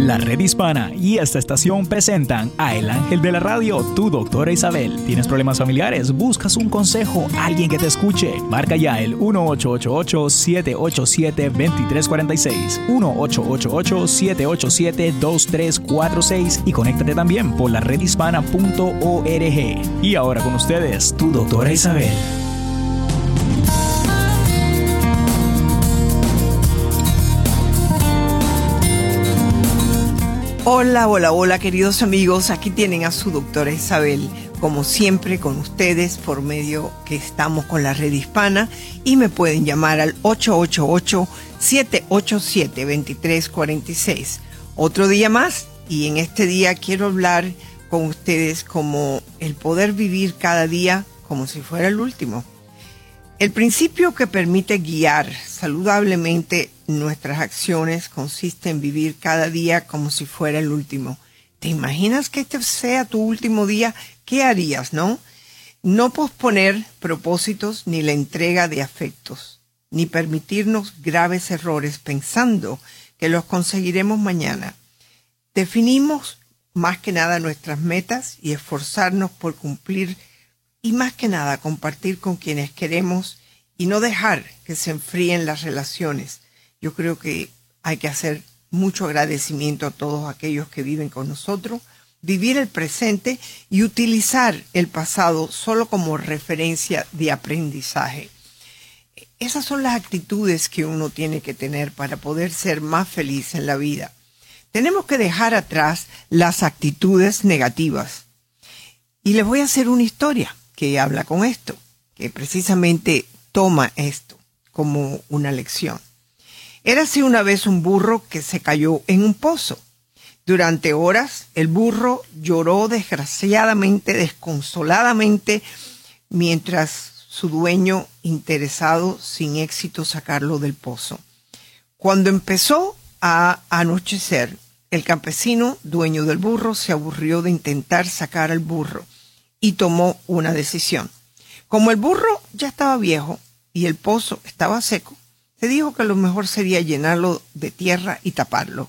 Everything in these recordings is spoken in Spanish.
La Red Hispana y esta estación presentan a El Ángel de la Radio, tu doctora Isabel. ¿Tienes problemas familiares? ¿Buscas un consejo? ¿Alguien que te escuche? Marca ya el 1888-787-2346, 1888-787-2346 y conéctate también por la redhispana.org. Y ahora con ustedes, tu doctora Isabel. Hola, hola, hola queridos amigos, aquí tienen a su doctora Isabel, como siempre con ustedes por medio que estamos con la red hispana y me pueden llamar al 888-787-2346. Otro día más y en este día quiero hablar con ustedes como el poder vivir cada día como si fuera el último. El principio que permite guiar saludablemente nuestras acciones consiste en vivir cada día como si fuera el último. ¿Te imaginas que este sea tu último día? ¿Qué harías, no? No posponer propósitos ni la entrega de afectos, ni permitirnos graves errores pensando que los conseguiremos mañana. Definimos más que nada nuestras metas y esforzarnos por cumplir y más que nada compartir con quienes queremos y no dejar que se enfríen las relaciones. Yo creo que hay que hacer mucho agradecimiento a todos aquellos que viven con nosotros, vivir el presente y utilizar el pasado solo como referencia de aprendizaje. Esas son las actitudes que uno tiene que tener para poder ser más feliz en la vida. Tenemos que dejar atrás las actitudes negativas. Y les voy a hacer una historia que habla con esto, que precisamente toma esto como una lección. Érase una vez un burro que se cayó en un pozo. Durante horas el burro lloró desgraciadamente, desconsoladamente, mientras su dueño, interesado, sin éxito, sacarlo del pozo. Cuando empezó a anochecer, el campesino, dueño del burro, se aburrió de intentar sacar al burro y tomó una decisión. Como el burro ya estaba viejo y el pozo estaba seco, se dijo que lo mejor sería llenarlo de tierra y taparlo.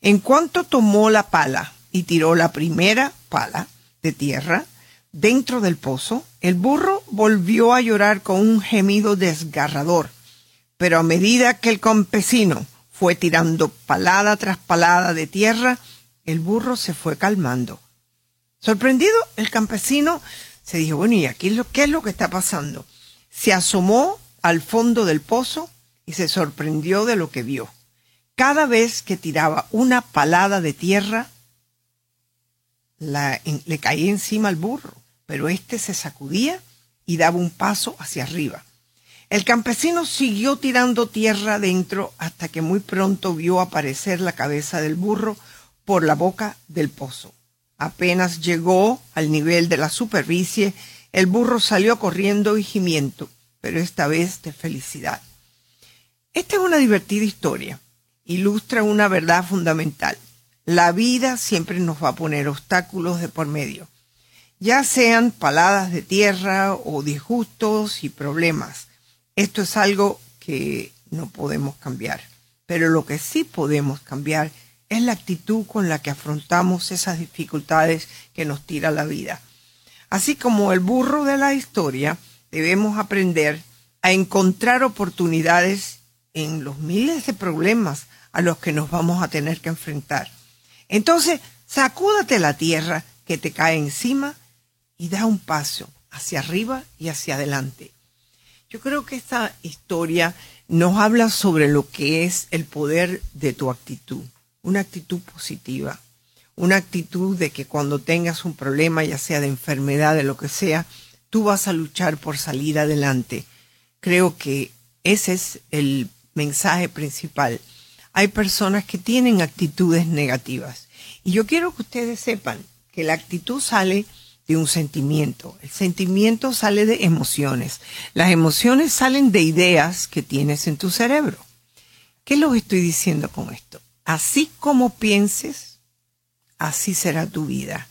En cuanto tomó la pala y tiró la primera pala de tierra dentro del pozo, el burro volvió a llorar con un gemido desgarrador. Pero a medida que el campesino fue tirando palada tras palada de tierra, el burro se fue calmando. Sorprendido, el campesino se dijo, bueno, ¿y aquí qué es lo que está pasando? Se asomó al fondo del pozo y se sorprendió de lo que vio. Cada vez que tiraba una palada de tierra, le caía encima al burro, pero éste se sacudía y daba un paso hacia arriba. El campesino siguió tirando tierra adentro hasta que muy pronto vio aparecer la cabeza del burro por la boca del pozo. Apenas llegó al nivel de la superficie, el burro salió corriendo y gimiendo, pero esta vez de felicidad. Esta es una divertida historia. Ilustra una verdad fundamental. La vida siempre nos va a poner obstáculos de por medio, ya sean paladas de tierra o disgustos y problemas. Esto es algo que no podemos cambiar, pero lo que sí podemos cambiar es la actitud con la que afrontamos esas dificultades que nos tira la vida. Así como el burro de la historia, debemos aprender a encontrar oportunidades en los miles de problemas a los que nos vamos a tener que enfrentar. Entonces, sacúdate la tierra que te cae encima y da un paso hacia arriba y hacia adelante. Yo creo que esta historia nos habla sobre lo que es el poder de tu actitud una actitud positiva, una actitud de que cuando tengas un problema, ya sea de enfermedad, de lo que sea, tú vas a luchar por salir adelante. Creo que ese es el mensaje principal. Hay personas que tienen actitudes negativas y yo quiero que ustedes sepan que la actitud sale de un sentimiento. El sentimiento sale de emociones. Las emociones salen de ideas que tienes en tu cerebro. ¿Qué les estoy diciendo con esto? así como pienses, así será tu vida.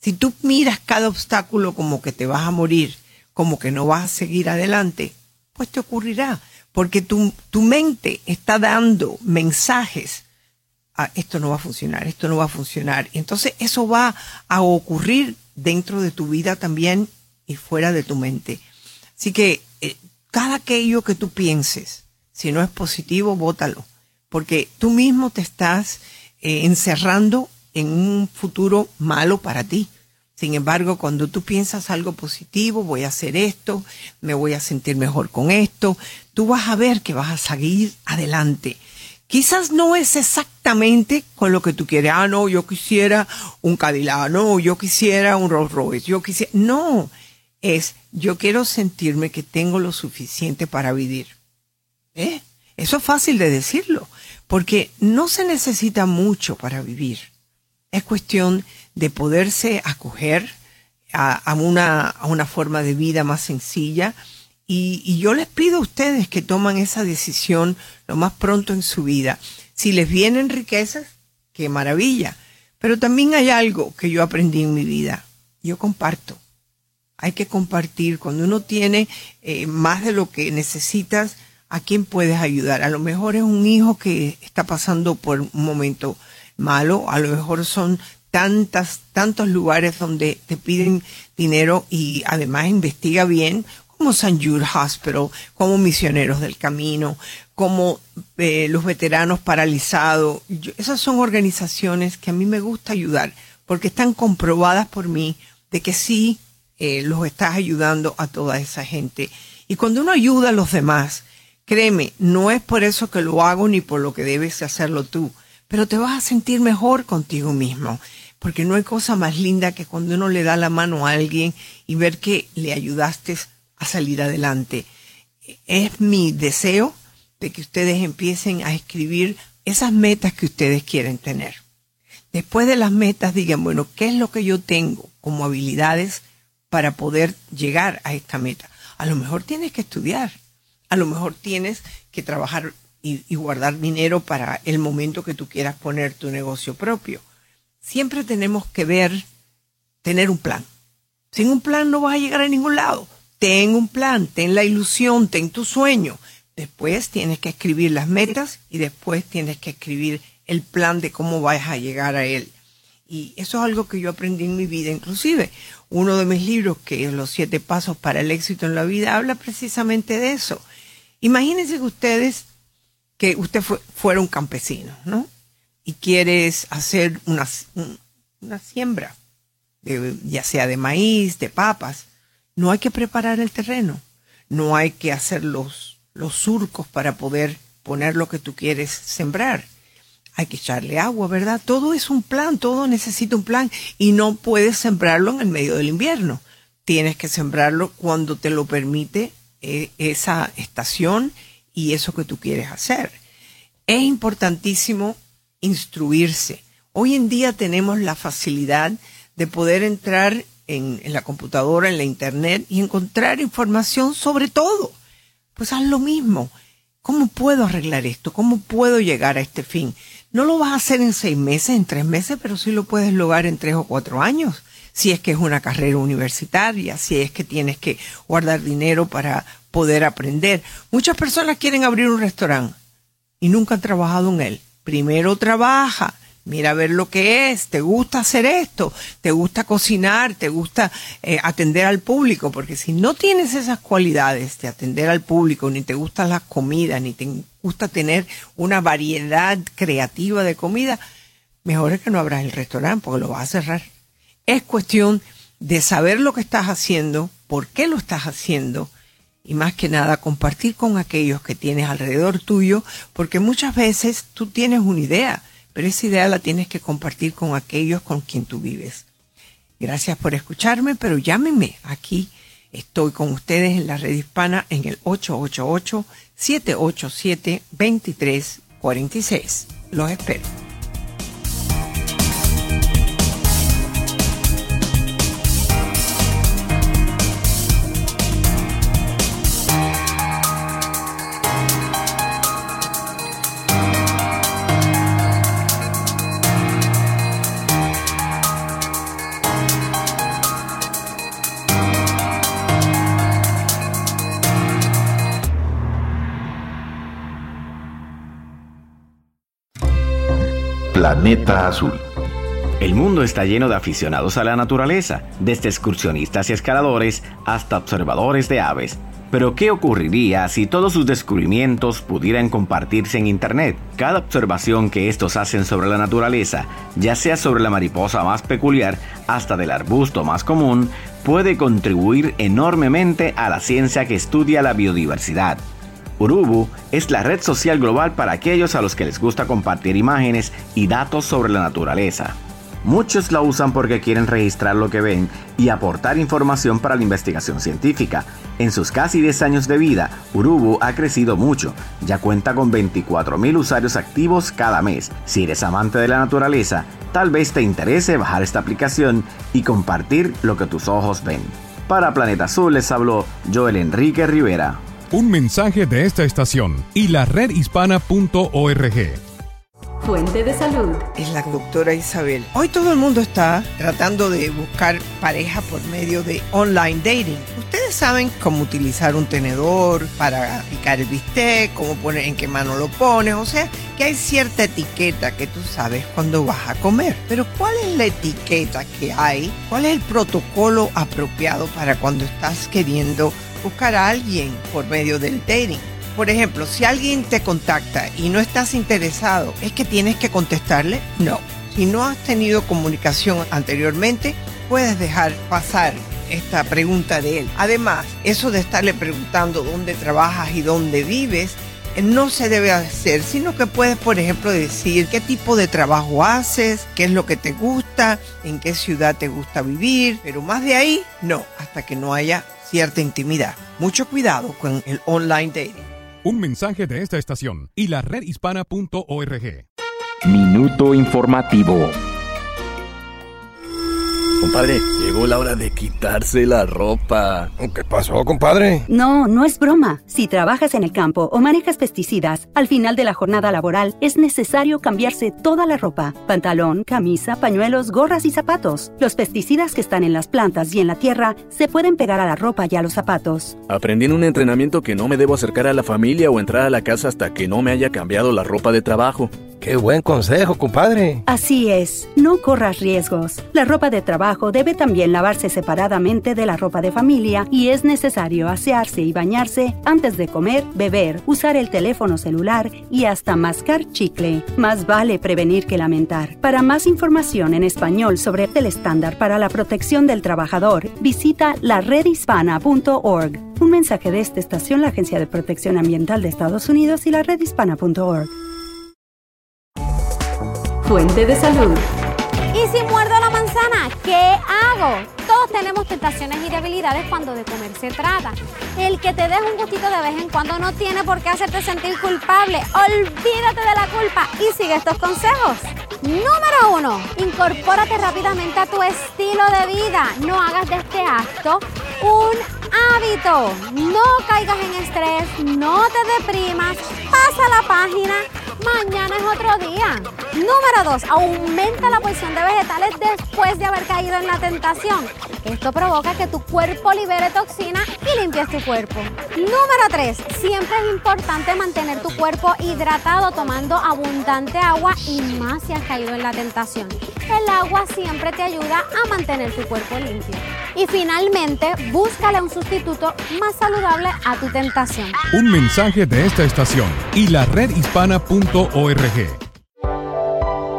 Si tú miras cada obstáculo como que te vas a morir, como que no vas a seguir adelante, pues te ocurrirá, porque tu, tu mente está dando mensajes ah, esto no va a funcionar, esto no va a funcionar. Entonces eso va a ocurrir dentro de tu vida también y fuera de tu mente. Así que eh, cada aquello que tú pienses, si no es positivo, bótalo, porque tú mismo te estás eh, encerrando en un futuro malo para ti. Sin embargo, cuando tú piensas algo positivo, voy a hacer esto, me voy a sentir mejor con esto, tú vas a ver que vas a seguir adelante. Quizás no es exactamente con lo que tú quieres. Ah, no, yo quisiera un Cadillac, no, yo quisiera un Rolls Royce, yo quisiera. No, es yo quiero sentirme que tengo lo suficiente para vivir. ¿Eh? Eso es fácil de decirlo, porque no se necesita mucho para vivir. Es cuestión de poderse acoger a, una, a una forma de vida más sencilla. Y, y, yo les pido a ustedes que toman esa decisión lo más pronto en su vida. Si les vienen riquezas, qué maravilla. Pero también hay algo que yo aprendí en mi vida. Yo comparto. Hay que compartir. Cuando uno tiene eh, más de lo que necesitas, ¿a quién puedes ayudar? A lo mejor es un hijo que está pasando por un momento malo, a lo mejor son tantas, tantos lugares donde te piden dinero y además investiga bien, como San Jude Hospital, como Misioneros del Camino, como eh, los veteranos paralizados. esas son organizaciones que a mí me gusta ayudar porque están comprobadas por mí de que sí eh, los estás ayudando a toda esa gente. Y cuando uno ayuda a los demás, créeme, no es por eso que lo hago ni por lo que debes hacerlo tú pero te vas a sentir mejor contigo mismo, porque no hay cosa más linda que cuando uno le da la mano a alguien y ver que le ayudaste a salir adelante. Es mi deseo de que ustedes empiecen a escribir esas metas que ustedes quieren tener. Después de las metas digan, bueno, ¿qué es lo que yo tengo como habilidades para poder llegar a esta meta? A lo mejor tienes que estudiar, a lo mejor tienes que trabajar y, guardar dinero para el momento que tú quieras poner tu negocio propio. Siempre tenemos que ver, tener un plan. Sin un plan no vas a llegar a ningún lado. Ten un plan, ten la ilusión, ten tu sueño. Después tienes que escribir las metas y después tienes que escribir el plan de cómo vas a llegar a él. Y eso es algo que yo aprendí en mi vida. Inclusive, uno de mis libros, que es Los siete pasos para el éxito en la vida, habla precisamente de eso. Imagínense que ustedes que usted fuera un campesino, ¿no? Y quieres hacer una, una siembra, ya sea de maíz, de papas. No hay que preparar el terreno, no hay que hacer los, los surcos para poder poner lo que tú quieres sembrar. Hay que echarle agua, ¿verdad? Todo es un plan, todo necesita un plan y no puedes sembrarlo en el medio del invierno. Tienes que sembrarlo cuando te lo permite eh, esa estación y eso que tú quieres hacer. Es importantísimo instruirse. Hoy en día tenemos la facilidad de poder entrar en, la computadora, en la internet y encontrar información sobre todo. Pues haz lo mismo. ¿Cómo puedo arreglar esto? ¿Cómo puedo llegar a este fin? No lo vas a hacer en seis meses, en tres meses, pero sí lo puedes lograr en tres o cuatro años. Si es que es una carrera universitaria, si es que tienes que guardar dinero para poder aprender. Muchas personas quieren abrir un restaurante y nunca han trabajado en él. Primero trabaja, mira a ver lo que es, te gusta hacer esto, te gusta cocinar, te gusta eh, atender al público, porque si no tienes esas cualidades de atender al público, ni te gusta la comida, ni te gusta tener una variedad creativa de comida, mejor es que no abras el restaurante porque lo vas a cerrar. Es cuestión de saber lo que estás haciendo, por qué lo estás haciendo, y más que nada compartir con aquellos que tienes alrededor tuyo, porque muchas veces tú tienes una idea, pero esa idea la tienes que compartir con aquellos con quien tú vives. Gracias por escucharme, pero llámenme aquí. Estoy con ustedes en la red hispana en el 888-787-2346. Los espero. Planeta Azul. El mundo está lleno de aficionados a la naturaleza, desde excursionistas y escaladores hasta observadores de aves. Pero ¿qué ocurriría si todos sus descubrimientos pudieran compartirse en Internet? Cada observación que estos hacen sobre la naturaleza, ya sea sobre la mariposa más peculiar hasta del arbusto más común, puede contribuir enormemente a la ciencia que estudia la biodiversidad. Urubu es la red social global para aquellos a los que les gusta compartir imágenes y datos sobre la naturaleza. Muchos la usan porque quieren registrar lo que ven y aportar información para la investigación científica. En sus casi 10 años de vida, Urubu ha crecido mucho. Ya cuenta con 24.000 usuarios activos cada mes. Si eres amante de la naturaleza, tal vez te interese bajar esta aplicación y compartir lo que tus ojos ven. Para Planeta Azul les habló Joel Enrique Rivera. Un mensaje de esta estación y la redhispana.org. Fuente de salud. Es la doctora Isabel. Hoy todo el mundo está tratando de buscar pareja por medio de online dating. Ustedes saben cómo utilizar un tenedor para picar el bistec, cómo poner en qué mano lo pones, o sea, que hay cierta etiqueta que tú sabes cuando vas a comer. Pero ¿cuál es la etiqueta que hay? ¿Cuál es el protocolo apropiado para cuando estás queriendo buscar a alguien por medio del dating. Por ejemplo, si alguien te contacta y no estás interesado, ¿es que tienes que contestarle? No. Si no has tenido comunicación anteriormente, puedes dejar pasar esta pregunta de él. Además, eso de estarle preguntando dónde trabajas y dónde vives, eh, no se debe hacer, sino que puedes, por ejemplo, decir qué tipo de trabajo haces, qué es lo que te gusta, en qué ciudad te gusta vivir, pero más de ahí, no, hasta que no haya cierta intimidad. Mucho cuidado con el online dating. Un mensaje de esta estación y la redhispana.org. Minuto informativo. Compadre, llegó la hora de quitarse la ropa. ¿Qué pasó, compadre? No, no es broma. Si trabajas en el campo o manejas pesticidas, al final de la jornada laboral es necesario cambiarse toda la ropa. Pantalón, camisa, pañuelos, gorras y zapatos. Los pesticidas que están en las plantas y en la tierra se pueden pegar a la ropa y a los zapatos. Aprendí en un entrenamiento que no me debo acercar a la familia o entrar a la casa hasta que no me haya cambiado la ropa de trabajo. Qué buen consejo, compadre. Así es, no corras riesgos. La ropa de trabajo debe también lavarse separadamente de la ropa de familia y es necesario asearse y bañarse antes de comer, beber, usar el teléfono celular y hasta mascar chicle. Más vale prevenir que lamentar. Para más información en español sobre el estándar para la protección del trabajador, visita la redhispana.org. Un mensaje de esta estación, la Agencia de Protección Ambiental de Estados Unidos y la redhispana.org. Fuente de salud. ¿Y si muerdo la manzana? ¿Qué hago? Todos tenemos tentaciones y debilidades cuando de comer se trata. El que te deje un gustito de vez en cuando no tiene por qué hacerte sentir culpable. Olvídate de la culpa y sigue estos consejos. Número uno, incorpórate rápidamente a tu estilo de vida. No hagas de este acto un hábito. No caigas en estrés, no te deprimas, pasa la página mañana es otro día. Número 2. Aumenta la porción de vegetales después de haber caído en la tentación. Esto provoca que tu cuerpo libere toxina y limpies tu cuerpo. Número 3. Siempre es importante mantener tu cuerpo hidratado tomando abundante agua y más si has caído en la tentación. El agua siempre te ayuda a mantener tu cuerpo limpio. Y finalmente, búscale un sustituto más saludable a tu tentación. Un mensaje de esta estación y la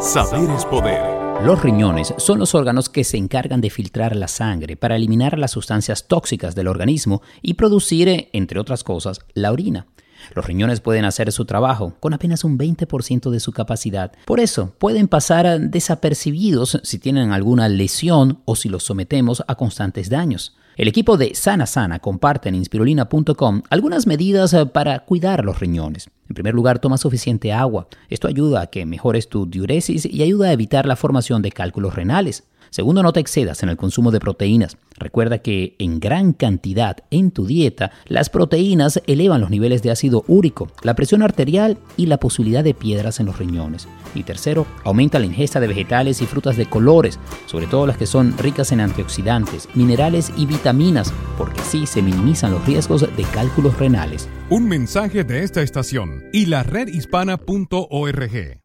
Saber es poder. Los riñones son los órganos que se encargan de filtrar la sangre para eliminar las sustancias tóxicas del organismo y producir, entre otras cosas, la orina. Los riñones pueden hacer su trabajo con apenas un 20% de su capacidad. Por eso, pueden pasar desapercibidos si tienen alguna lesión o si los sometemos a constantes daños. El equipo de Sana Sana comparte en inspirulina.com algunas medidas para cuidar los riñones. En primer lugar, toma suficiente agua. Esto ayuda a que mejores tu diuresis y ayuda a evitar la formación de cálculos renales. Segundo, no te excedas en el consumo de proteínas. Recuerda que en gran cantidad en tu dieta, las proteínas elevan los niveles de ácido úrico, la presión arterial y la posibilidad de piedras en los riñones. Y tercero, aumenta la ingesta de vegetales y frutas de colores, sobre todo las que son ricas en antioxidantes, minerales y vitaminas, porque así se minimizan los riesgos de cálculos renales. Un mensaje de esta estación y la redhispana.org.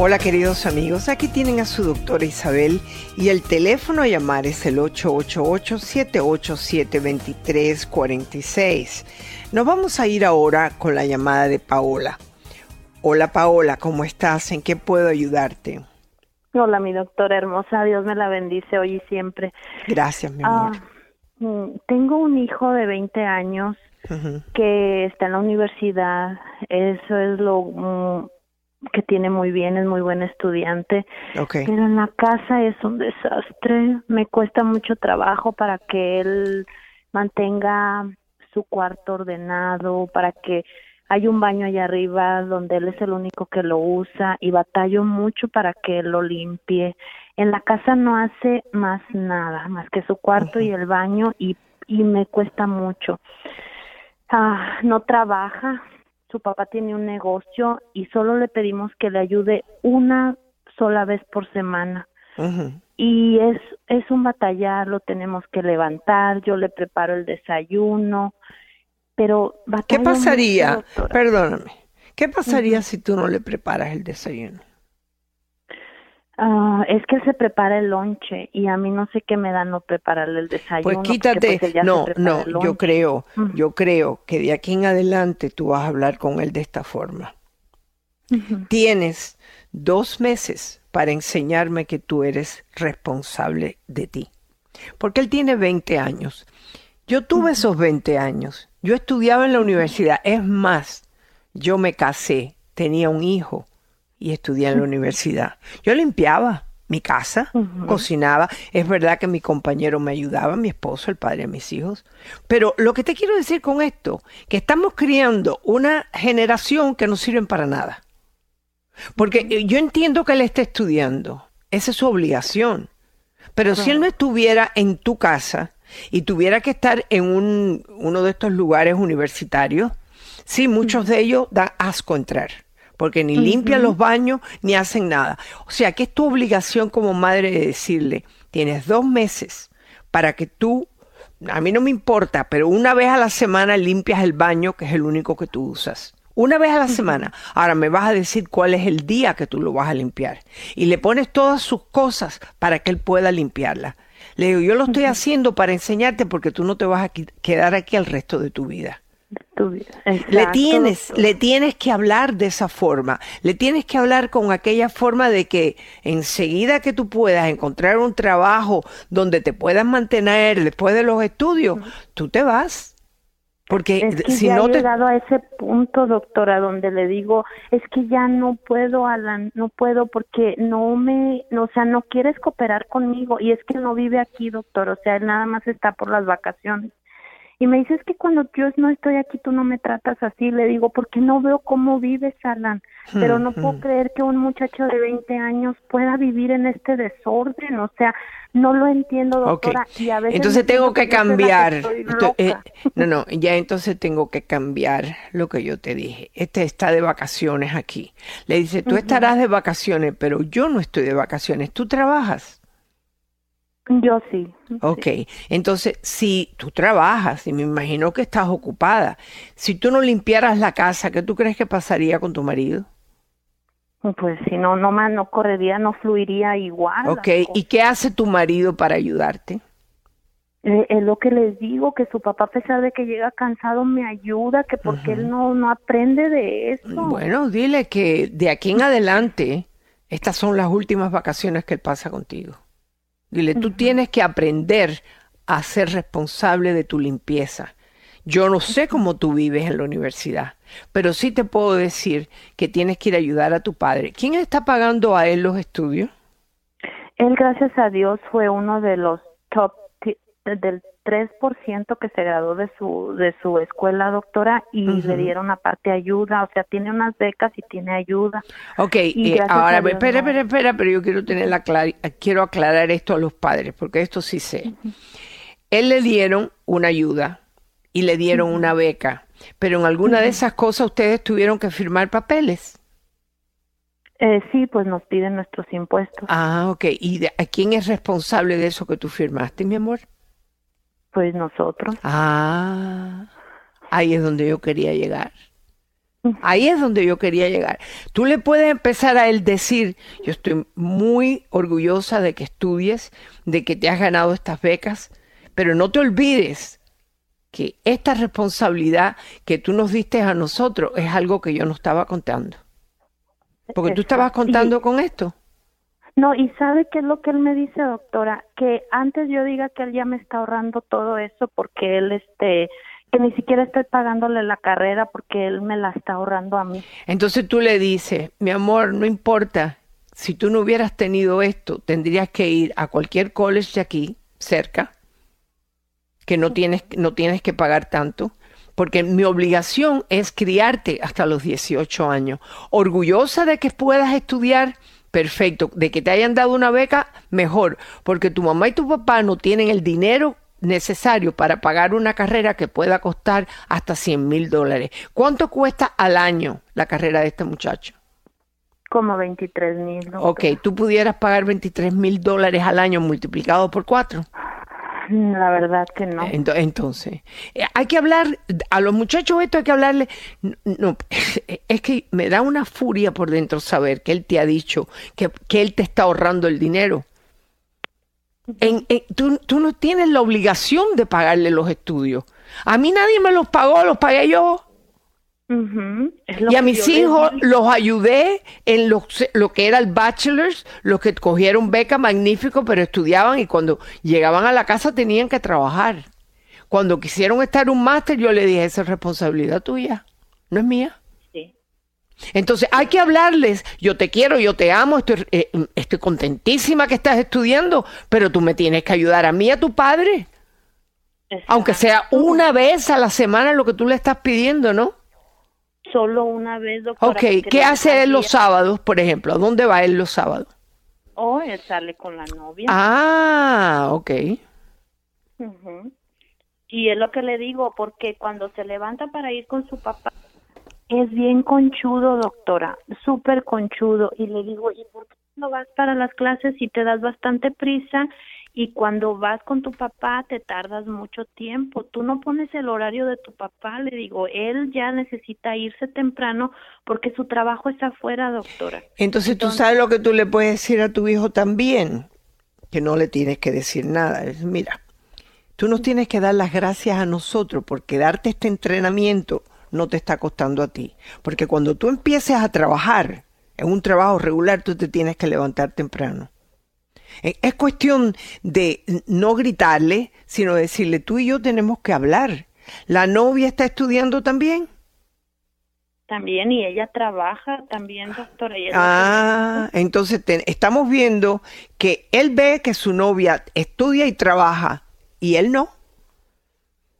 Hola queridos amigos, aquí tienen a su doctora Isabel y el teléfono a llamar es el 888-787-2346. Nos vamos a ir ahora con la llamada de Paola. Hola Paola, ¿cómo estás? ¿En qué puedo ayudarte? Hola mi doctora hermosa, Dios me la bendice hoy y siempre. Gracias mi amor. Ah, mm, tengo un hijo de 20 años que está en la universidad, eso es lo mm, que tiene muy bien, es muy buen estudiante. Pero en la casa es un desastre. Me cuesta mucho trabajo para que él mantenga su cuarto ordenado, para que hay un baño allá arriba donde él es el único que lo usa y batallo mucho para que él lo limpie. En la casa no hace más nada, más que su cuarto y el baño y, y me cuesta mucho. Ah, no trabaja, su papá tiene un negocio y solo le pedimos que le ayude una sola vez por semana. Y es, es un batallar, lo tenemos que levantar, yo le preparo el desayuno, pero... ¿Qué pasaría? perdóname, ¿qué pasaría si tú no le preparas el desayuno? Ah, es que él se prepara el lonche y a mí no sé qué me da no prepararle el desayuno. Pues quítate, pues, no, no, yo creo, yo creo que de aquí en adelante tú vas a hablar con él de esta forma. Tienes dos meses para enseñarme que tú eres responsable de ti. Porque él tiene 20 años. Yo tuve esos 20 años. Yo estudiaba en la universidad. Es más, yo me casé, tenía un hijo y estudié en la universidad. Yo limpiaba mi casa, cocinaba. Es verdad que mi compañero me ayudaba, mi esposo, el padre de mis hijos. Pero lo que te quiero decir con esto, que estamos criando una generación que no sirve para nada. Porque yo entiendo que él esté estudiando, esa es su obligación. Pero si él no estuviera en tu casa y tuviera que estar en un, uno de estos lugares universitarios, sí, muchos de ellos da asco entrar porque ni limpian los baños ni hacen nada. O sea que es tu obligación como madre de decirle, tienes dos meses para que tú, a mí no me importa, pero una vez a la semana limpias el baño, que es el único que tú usas. Una vez a la semana. Ahora me vas a decir cuál es el día que tú lo vas a limpiar. Y le pones todas sus cosas para que él pueda limpiarla. Le digo, yo lo estoy haciendo para enseñarte porque tú no te vas a quedar aquí el resto de tu vida le tienes, le tienes que hablar de esa forma, le tienes que hablar con aquella forma de que enseguida que tú puedas encontrar un trabajo donde te puedas mantener después de los estudios, tú te vas. Porque si ya no he te llegado a ese punto, doctora, donde le digo, es que ya no puedo, Alan, no puedo porque no me, no, o sea, no quieres cooperar conmigo y es que no vive aquí, doctor, o sea, él nada más está por las vacaciones. Y me dice, es que cuando yo no estoy aquí, tú no me tratas así. Le digo, porque no veo cómo vives, Alan. Pero no puedo creer que un muchacho de 20 años pueda vivir en este desorden. O sea, no lo entiendo, doctora. Y a veces entonces tengo que cambiar. Eh, no, no, ya entonces tengo que cambiar lo que yo te dije. Este está de vacaciones aquí. Le dice, tú estarás de vacaciones, pero yo no estoy de vacaciones. ¿Tú trabajas? Yo sí. Ok, entonces si tú trabajas y me imagino que estás ocupada, si tú no limpiaras la casa, ¿qué tú crees que pasaría con tu marido? Pues si no, no más, no correría, no fluiría igual. Ok, ¿y qué hace tu marido para ayudarte? Eh, es lo que les digo, que su papá a pesar de que llega cansado me ayuda, que porque él no, no aprende de eso. Bueno, dile que de aquí en adelante, estas son las últimas vacaciones que él pasa contigo. Dile, tú tienes que aprender a ser responsable de tu limpieza. Yo no sé cómo tú vives en la universidad, pero sí te puedo decir que tienes que ir a ayudar a tu padre. ¿Quién está pagando a él los estudios? Él, gracias a Dios, fue uno de los top del 3% que se graduó de su de su escuela doctora y le dieron aparte ayuda, o sea, tiene unas becas y tiene ayuda. Ok, eh, ahora, espera, espera, espera, pero yo quiero tener la quiero aclarar esto a los padres, porque esto sí sé. Él le dieron una ayuda y le dieron una beca, pero en alguna de esas cosas ustedes tuvieron que firmar papeles. Eh, sí, pues nos piden nuestros impuestos. Ah, ok. ¿Y a quién es responsable de eso que tú firmaste, mi amor? Pues nosotros. Ah, ahí es donde yo quería llegar. Ahí es donde yo quería llegar. Tú le puedes empezar a él decir, yo estoy muy orgullosa de que estudies, de que te has ganado estas becas, pero no te olvides que esta responsabilidad que tú nos diste a nosotros es algo que yo no estaba contando. Porque tú estabas contando con esto. No, y sabe qué es lo que él me dice, doctora, que antes yo diga que él ya me está ahorrando todo eso porque él, este, que ni siquiera estoy pagándole la carrera porque él me la está ahorrando a mí. Entonces tú le dices, mi amor, no importa, si tú no hubieras tenido esto, tendrías que ir a cualquier college de aquí, cerca, que no tienes, no tienes que pagar tanto, porque mi obligación es criarte hasta los 18 años. Orgullosa de que puedas estudiar, perfecto. De que te hayan dado una beca, mejor, porque tu mamá y tu papá no tienen el dinero necesario para pagar una carrera que pueda costar hasta 100 mil dólares. ¿Cuánto cuesta al año la carrera de este muchacho? Como 23 mil. Ok, tú pudieras pagar 23 mil dólares al año multiplicado por cuatro. La verdad que no. Entonces, eh, hay que hablar, a los muchachos esto hay que hablarle, no, es que me da una furia por dentro saber que él te ha dicho que, que él te está ahorrando el dinero. En, tú, tú no tienes la obligación de pagarle los estudios. A mí nadie me los pagó, los pagué yo. Y a mis hijos los ayudé en lo, lo, que era el bachelor's, los que cogieron beca magnífico, pero estudiaban y cuando llegaban a la casa tenían que trabajar. Cuando quisieron estar un máster, yo le dije, esa es responsabilidad tuya, no es mía. Entonces hay que hablarles, yo te quiero, yo te amo, estoy, eh, estoy contentísima que estás estudiando, pero tú me tienes que ayudar a mí, a tu padre. Aunque sea una vez a la semana lo que tú le estás pidiendo, ¿no? Solo una vez, doctora. Ok, ¿qué hace él los sábados, por ejemplo? ¿A dónde va él los sábados? Oh, él sale con la novia. Ah, ok. Y es lo que le digo, porque cuando se levanta para ir con su papá, es bien conchudo, doctora, súper conchudo. Y le digo, ¿y por qué no vas para las clases y te das bastante prisa? Y cuando vas con tu papá te tardas mucho tiempo. Tú no pones el horario de tu papá, le digo, él ya necesita irse temprano porque su trabajo está afuera, doctora. Entonces, tú sabes lo que tú le puedes decir a tu hijo también, que no le tienes que decir nada. Es, mira, tú nos tienes que dar las gracias a nosotros porque darte este entrenamiento no te está costando a ti. Porque cuando tú empieces a trabajar en un trabajo regular, tú te tienes que levantar temprano. Eh, es cuestión de no gritarle, sino decirle, tú y yo tenemos que hablar. ¿La novia está estudiando también? También, y ella trabaja también, doctora. ah, entonces estamos viendo que él ve que su novia estudia y trabaja, y él no.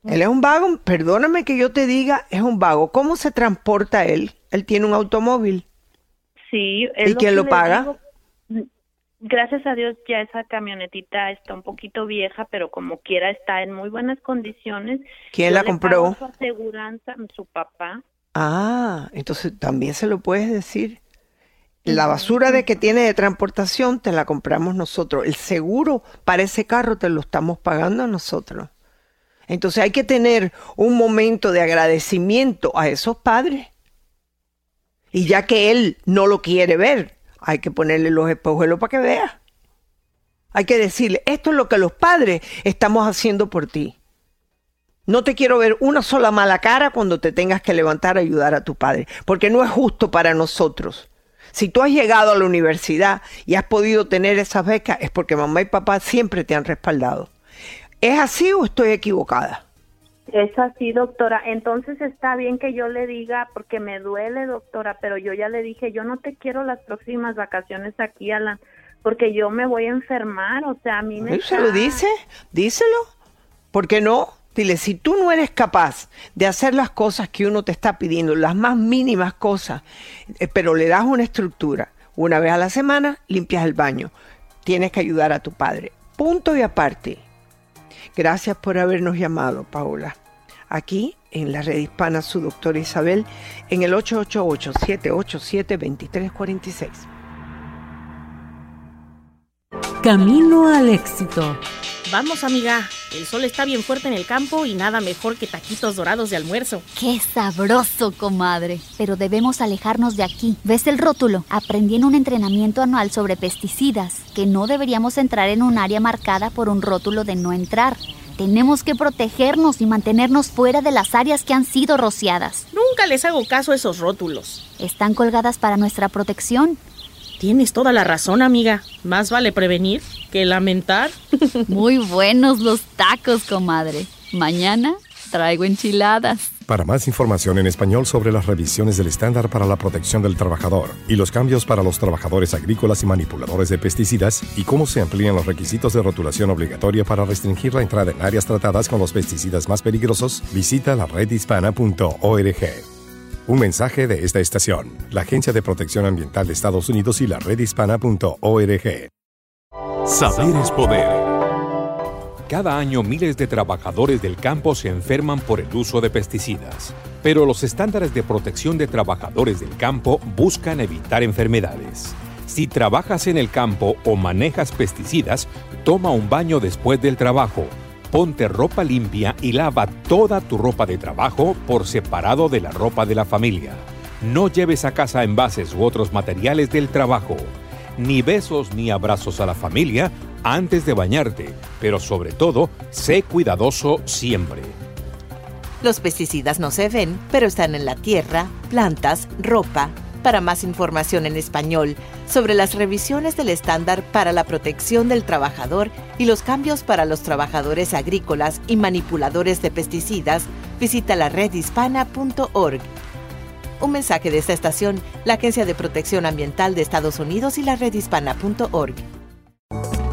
Él es un vago, perdóname que yo te diga, es un vago. ¿Cómo se transporta él? Él tiene un automóvil. Sí. ¿Y quién lo paga? Gracias a Dios ya esa camionetita está un poquito vieja, pero como quiera está en muy buenas condiciones. ¿Quién la compró? Su aseguranza, su papá. Ah, entonces también se lo puedes decir. La basura de que tiene de transportación te la compramos nosotros. El seguro para ese carro te lo estamos pagando nosotros. Entonces hay que tener un momento de agradecimiento a esos padres. Y ya que él no lo quiere ver, hay que ponerle los espejuelos para que vea. Hay que decirle, esto es lo que los padres estamos haciendo por ti. No te quiero ver una sola mala cara cuando te tengas que levantar a ayudar a tu padre, porque no es justo para nosotros. Si tú has llegado a la universidad y has podido tener esas becas, es porque mamá y papá siempre te han respaldado. ¿Es así o estoy equivocada? Es así, doctora. Entonces está bien que yo le diga, porque me duele, doctora, pero yo ya le dije, yo no te quiero las próximas vacaciones aquí, Alan, porque yo me voy a enfermar, o sea, a mí me... ¿Se lo dice? Díselo. ¿Por qué no? Dile, si tú no eres capaz de hacer las cosas que uno te está pidiendo, las más mínimas cosas, eh, pero le das una estructura, una vez a la semana limpias el baño, tienes que ayudar a tu padre. Punto y aparte Gracias por habernos llamado, Paola. Aquí en la red hispana, su doctora Isabel, en el 888-787-2346. Camino al éxito Vamos, amiga. El sol está bien fuerte en el campo y nada mejor que taquitos dorados de almuerzo. ¡Qué sabroso, comadre! Pero debemos alejarnos de aquí. ¿Ves el rótulo? Aprendí en un entrenamiento anual sobre pesticidas que no deberíamos entrar en un área marcada por un rótulo de no entrar. Tenemos que protegernos y mantenernos fuera de las áreas que han sido rociadas. Nunca les hago caso a esos rótulos. Están colgadas para nuestra protección. Tienes toda la razón, amiga. Más vale prevenir que lamentar. Muy buenos los tacos, comadre. Mañana traigo enchiladas. Para más información en español sobre las revisiones del estándar para la protección del trabajador y los cambios para los trabajadores agrícolas y manipuladores de pesticidas y cómo se amplían los requisitos de rotulación obligatoria para restringir la entrada en áreas tratadas con los pesticidas más peligrosos, visita la redhispana.org. Un mensaje de esta estación, la Agencia de Protección Ambiental de Estados Unidos y la redhispana.org. Saber es poder. Cada año miles de trabajadores del campo se enferman por el uso de pesticidas, pero los estándares de protección de trabajadores del campo buscan evitar enfermedades. Si trabajas en el campo o manejas pesticidas, toma un baño después del trabajo Ponte ropa limpia y lava toda tu ropa de trabajo por separado de la ropa de la familia. No lleves a casa envases u otros materiales del trabajo. Ni besos ni abrazos a la familia antes de bañarte, pero sobre todo, sé cuidadoso siempre. Los pesticidas no se ven, pero están en la tierra, plantas, ropa, para más información en español sobre las revisiones del estándar para la protección del trabajador y los cambios para los trabajadores agrícolas y manipuladores de pesticidas, visita la redhispana.org. Un mensaje de esta estación, la Agencia de Protección Ambiental de Estados Unidos y la redhispana.org.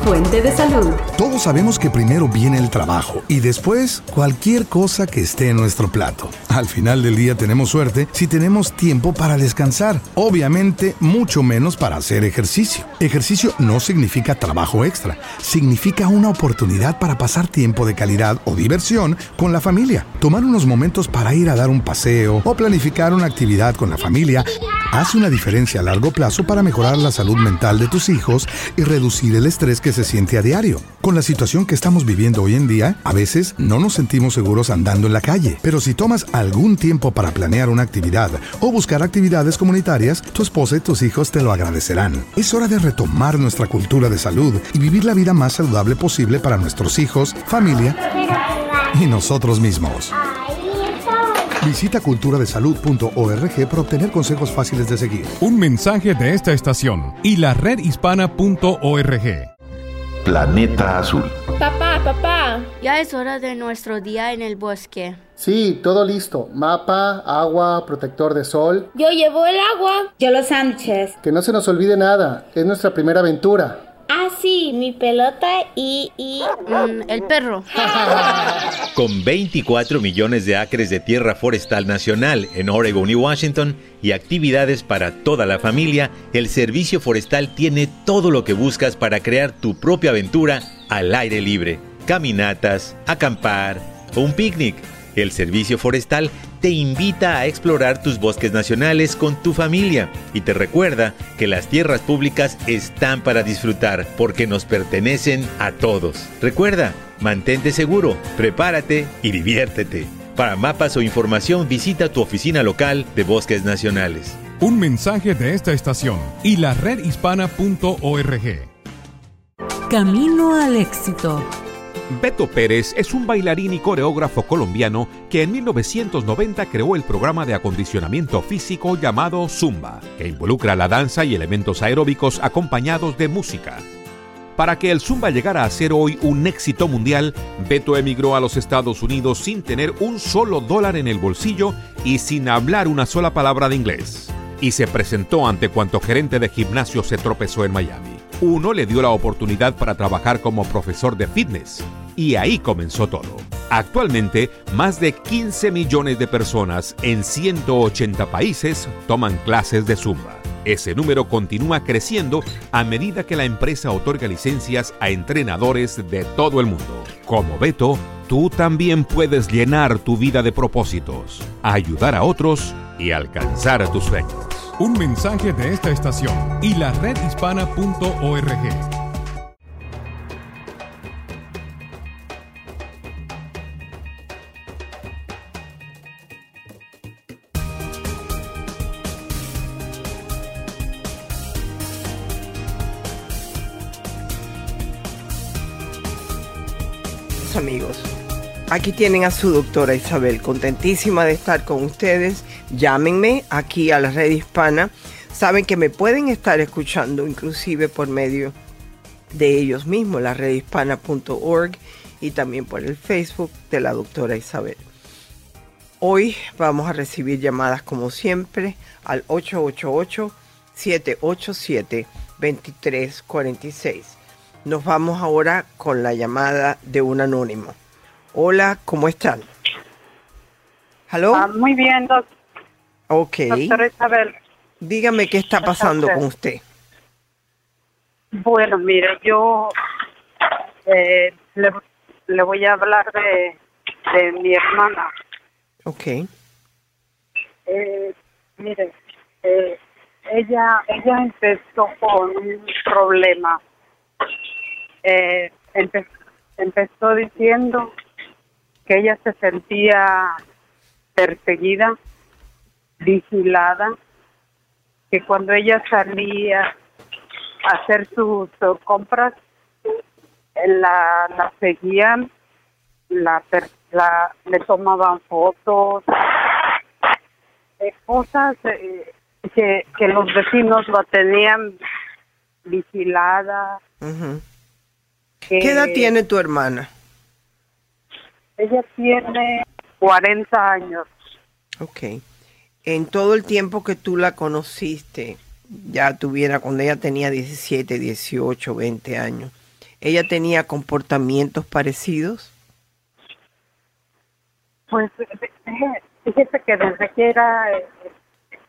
Fuente de salud. Todos sabemos que primero viene el trabajo y después cualquier cosa que esté en nuestro plato. Al final del día tenemos suerte si tenemos tiempo para descansar. Obviamente, mucho menos para hacer ejercicio. Ejercicio no significa trabajo extra, significa una oportunidad para pasar tiempo de calidad o diversión con la familia. Tomar unos momentos para ir a dar un paseo o planificar una actividad con la familia hace una diferencia a largo plazo para mejorar la salud mental de tus hijos y reducir el estrés que se siente a diario. Con la situación que estamos viviendo hoy en día, a veces no nos sentimos seguros andando en la calle, pero si tomas algún tiempo para planear una actividad o buscar actividades comunitarias, tu esposa y tus hijos te lo agradecerán. Es hora de retomar nuestra cultura de salud y vivir la vida más saludable posible para nuestros hijos, familia y nosotros mismos. Visita culturadesalud.org para obtener consejos fáciles de seguir. Un mensaje de esta estación y la redhispana.org. Planeta Azul. Papá, papá, ya es hora de nuestro día en el bosque. Sí, todo listo. Mapa, agua, protector de sol. Yo llevo el agua. Yo los sándwiches. Que no se nos olvide nada. Es nuestra primera aventura. Ah, sí, mi pelota y, y mm, el perro. Con 24 millones de acres de tierra forestal nacional en Oregon y Washington y actividades para toda la familia, el Servicio Forestal tiene todo lo que buscas para crear tu propia aventura al aire libre. Caminatas, acampar un picnic el Servicio Forestal te invita a explorar tus bosques nacionales con tu familia y te recuerda que las tierras públicas están para disfrutar porque nos pertenecen a todos. Recuerda, mantente seguro, prepárate y diviértete. Para mapas o información visita tu oficina local de bosques nacionales. Un mensaje de esta estación y la redhispana.org. Camino al éxito. Beto Pérez es un bailarín y coreógrafo colombiano que en 1990 creó el programa de acondicionamiento físico llamado Zumba, que involucra la danza y elementos aeróbicos acompañados de música. Para que el Zumba llegara a ser hoy un éxito mundial, Beto emigró a los Estados Unidos sin tener un solo dólar en el bolsillo y sin hablar una sola palabra de inglés. Y se presentó ante cuanto gerente de gimnasio se tropezó en Miami. Uno le dio la oportunidad para trabajar como profesor de fitness y ahí comenzó todo. Actualmente, más de 15 millones de personas en 180 países toman clases de Zumba. Ese número continúa creciendo a medida que la empresa otorga licencias a entrenadores de todo el mundo. Como Beto, tú también puedes llenar tu vida de propósitos, ayudar a otros y alcanzar tus sueños. Un mensaje de esta estación y la redhispana.org. amigos. Aquí tienen a su doctora Isabel, contentísima de estar con ustedes Llámenme aquí a la red hispana. Saben que me pueden estar escuchando inclusive por medio de ellos mismos, la redhispana.org y también por el Facebook de la doctora Isabel. Hoy vamos a recibir llamadas como siempre al 888-787-2346. Nos vamos ahora con la llamada de un anónimo. Hola, ¿cómo están? ¿Aló? Ah, muy bien, doctor. Ok. Doctora Isabel. Dígame qué está pasando con usted. Bueno, mire, yo eh, le, voy a hablar de, de mi hermana. Ok. Eh, mire, eh, ella, ella empezó con un problema. Eh, empezó diciendo que ella se sentía perseguida, vigilada, que cuando ella salía a hacer sus, compras, la, la seguían, la, la, le tomaban fotos, eh, cosas eh, que, que los vecinos la tenían vigilada. ¿Qué edad tiene tu hermana? Ella tiene 40 años. Ok. En todo el tiempo que tú la conociste, ya tuviera cuando ella tenía 17, 18, 20 años, ¿ella tenía comportamientos parecidos? Pues fíjese que desde que era eh,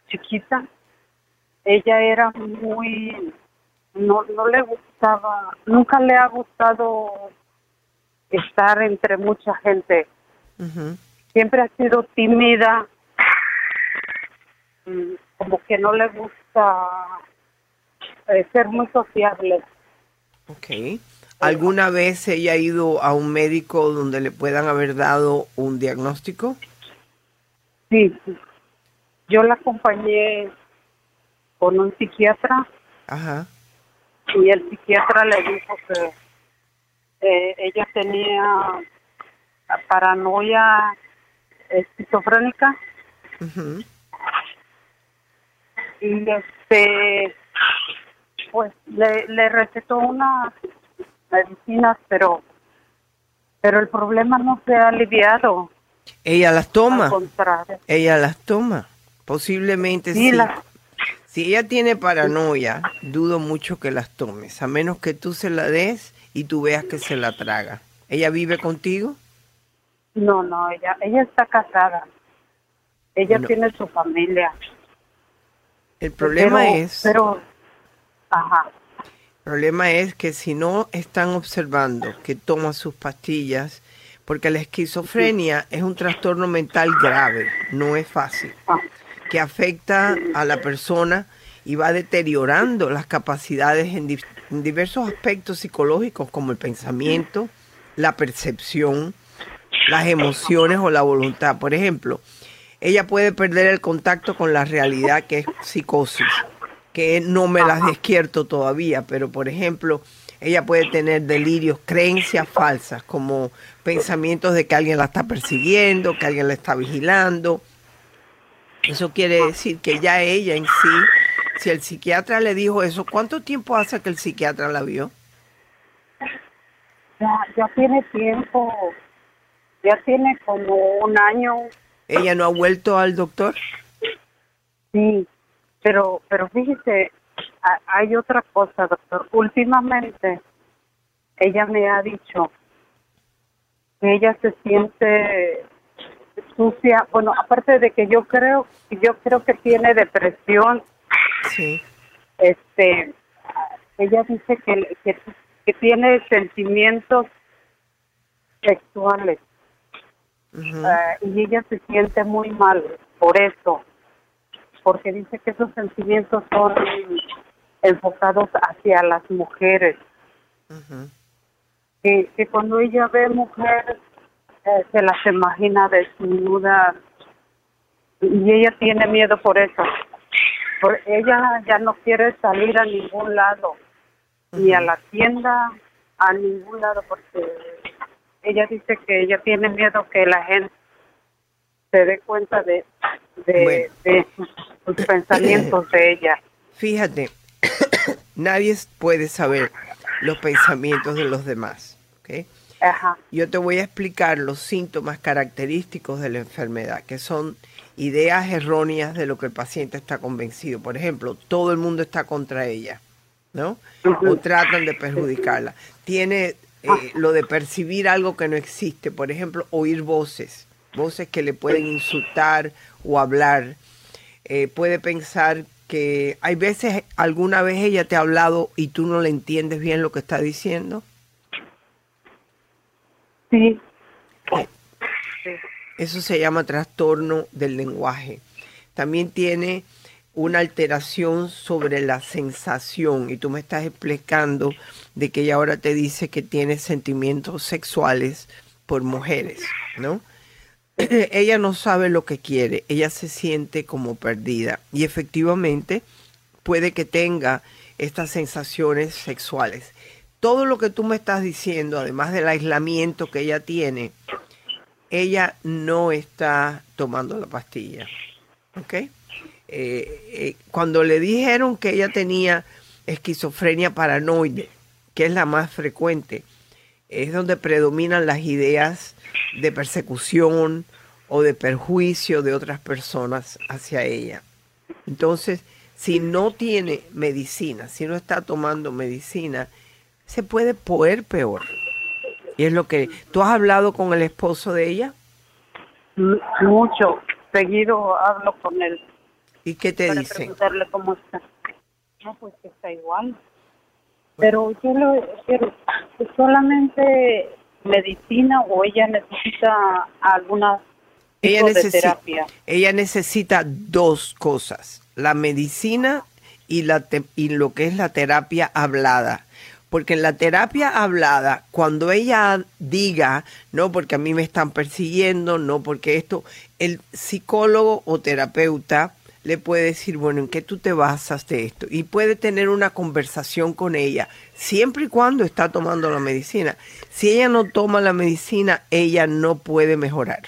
chiquita, ella era muy, no, no le gustaba, nunca le ha gustado estar entre mucha gente. Siempre ha sido tímida, como que no le gusta eh, ser muy sociable. Ok. ¿Alguna vez ella ha ido a un médico donde le puedan haber dado un diagnóstico? Sí, yo la acompañé con un psiquiatra. Ajá. Y el psiquiatra le dijo que eh, ella tenía paranoia esquizofrénica. Y este, pues le, le recetó unas medicinas, pero, pero el problema no se ha aliviado. Ella las toma. Ella las toma. Posiblemente sí. Si ella tiene paranoia, dudo mucho que las tomes, a menos que tú se la des y tú veas que se la traga. ¿Ella vive contigo? No, no, ella, ella está casada. Ella tiene su familia. El problema es... Pero, ajá. El problema es que si no están observando que toma sus pastillas, porque la esquizofrenia es un trastorno mental grave, no es fácil, que afecta a la persona y va deteriorando las capacidades en, diversos aspectos psicológicos como el pensamiento, la percepción, las emociones o la voluntad. Por ejemplo, ella puede perder el contacto con la realidad que es psicosis, que no me las despierto todavía, pero por ejemplo, ella puede tener delirios, creencias falsas, como pensamientos de que alguien la está persiguiendo, que alguien la está vigilando. Eso quiere decir que ya ella en sí, si el psiquiatra le dijo eso, ¿cuánto tiempo hace que el psiquiatra la vio? Ya, ya tiene tiempo, ya tiene como un año. ¿Ella no ha vuelto al doctor? Sí, pero, pero fíjese, hay otra cosa, doctor. Últimamente, ella me ha dicho que ella se siente sucia. Bueno, aparte de que yo creo, yo creo que tiene depresión. Sí. Este, ella dice que, que, tiene sentimientos sexuales. Ah, y ella se siente muy mal por eso, porque dice que esos sentimientos son enfocados hacia las mujeres. que, que, cuando ella ve mujeres, eh, se las imagina desnudas y ella tiene miedo por eso. Por, ella ya no quiere salir a ningún lado, ni a la tienda, a ningún lado, porque ella dice que ella tiene miedo que la gente se dé cuenta de, de, sus pensamientos de ella. Fíjate, nadie puede saber los pensamientos de los demás. ¿okay? Ajá. Yo te voy a explicar los síntomas característicos de la enfermedad, que son ideas erróneas de lo que el paciente está convencido. Por ejemplo, todo el mundo está contra ella, ¿no? O tratan de perjudicarla. Tiene eh, lo de percibir algo que no existe, por ejemplo, oír voces, voces que le pueden insultar o hablar. Eh, puede pensar que hay veces, alguna vez ella te ha hablado y tú no le entiendes bien lo que está diciendo. Sí. Eso se llama trastorno del lenguaje. También tiene una alteración sobre la sensación y tú me estás explicando de que ella ahora te dice que tiene sentimientos sexuales por mujeres, ¿no? ella no sabe lo que quiere, ella se siente como perdida y efectivamente puede que tenga estas sensaciones sexuales. Todo lo que tú me estás diciendo, además del aislamiento que ella tiene, ella no está tomando la pastilla. ¿Ok? Eh, eh, cuando le dijeron que ella tenía esquizofrenia paranoide, que es la más frecuente, es donde predominan las ideas de persecución o de perjuicio de otras personas hacia ella. Entonces, si no tiene medicina, si no está tomando medicina, se puede poder peor. Y es lo que... ¿Tú has hablado con el esposo de ella? Mucho. Seguido hablo con él. ¿Y qué te para preguntarle cómo está. No, pues que está igual. Pero yo le quiero solamente medicina o ella necesita alguna ella necesita, terapia. Ella necesita dos cosas, la medicina y, la y lo que es la terapia hablada. Porque en la terapia hablada, cuando ella diga, no porque a mí me están persiguiendo, no porque esto, el psicólogo o terapeuta le puede decir, bueno, ¿en qué tú te basas de esto? Y puede tener una conversación con ella, siempre y cuando está tomando la medicina. Si ella no toma la medicina, ella no puede mejorar.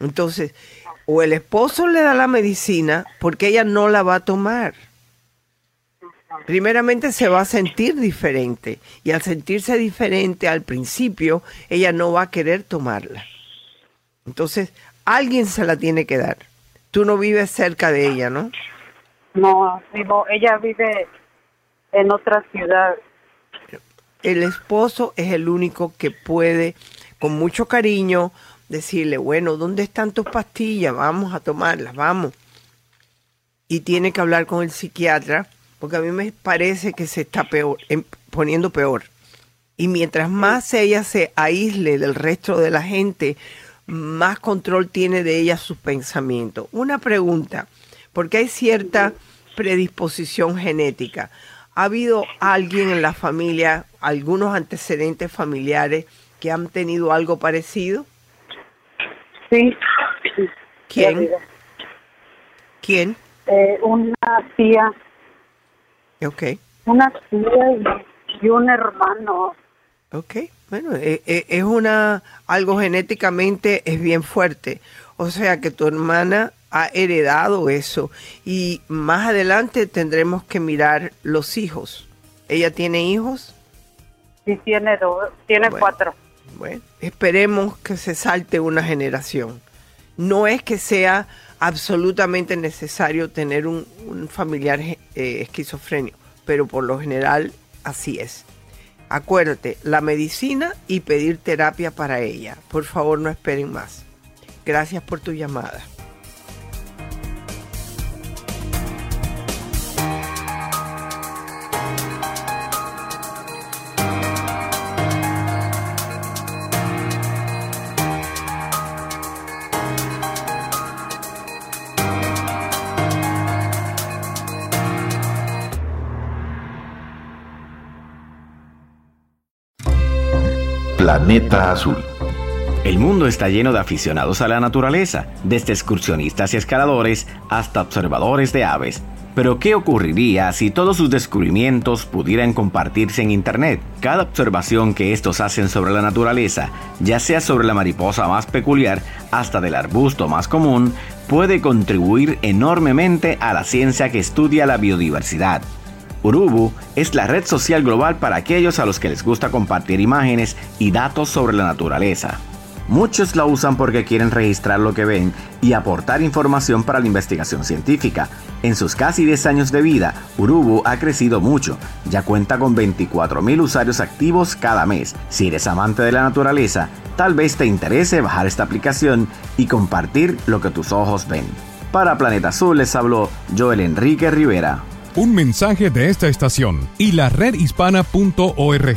Entonces, o el esposo le da la medicina porque ella no la va a tomar primeramente se va a sentir diferente y al sentirse diferente al principio, ella no va a querer tomarla. Entonces, alguien se la tiene que dar. Tú no vives cerca de ella, ¿no? No, vivo, ella vive en otra ciudad. El esposo es el único que puede, con mucho cariño, decirle, bueno, ¿dónde están tus pastillas? Vamos a tomarlas, vamos. Y tiene que hablar con el psiquiatra porque a mí me parece que se está peor, em, poniendo peor. Y mientras más ella se aísle del resto de la gente, más control tiene de ella sus pensamientos. Una pregunta, porque hay cierta predisposición genética. ¿Ha habido alguien en la familia, algunos antecedentes familiares que han tenido algo parecido? Sí. ¿Quién? ¿Quién? Eh, una tía Ok. Una tía y, un hermano. Ok, bueno, eh, eh, es una, algo genéticamente es bien fuerte. O sea que tu hermana ha heredado eso y más adelante tendremos que mirar los hijos. ¿Ella tiene hijos? Sí, tiene dos, tiene cuatro. Bueno, esperemos que se salte una generación. No es que sea absolutamente necesario tener un, familiar eh, esquizofrénico, pero por lo general así es. Acuérdate, la medicina y pedir terapia para ella. Por favor, no esperen más. Gracias por tu llamada. Planeta Azul. El mundo está lleno de aficionados a la naturaleza, desde excursionistas y escaladores hasta observadores de aves. Pero ¿qué ocurriría si todos sus descubrimientos pudieran compartirse en Internet? Cada observación que estos hacen sobre la naturaleza, ya sea sobre la mariposa más peculiar hasta del arbusto más común, puede contribuir enormemente a la ciencia que estudia la biodiversidad. Urubu es la red social global para aquellos a los que les gusta compartir imágenes y datos sobre la naturaleza. Muchos la usan porque quieren registrar lo que ven y aportar información para la investigación científica. En sus casi 10 años de vida, Urubu ha crecido mucho. Ya cuenta con 24.000 usuarios activos cada mes. Si eres amante de la naturaleza, tal vez te interese bajar esta aplicación y compartir lo que tus ojos ven. Para Planeta Azul les habló Joel Enrique Rivera. Un mensaje de esta estación y la redhispana.org.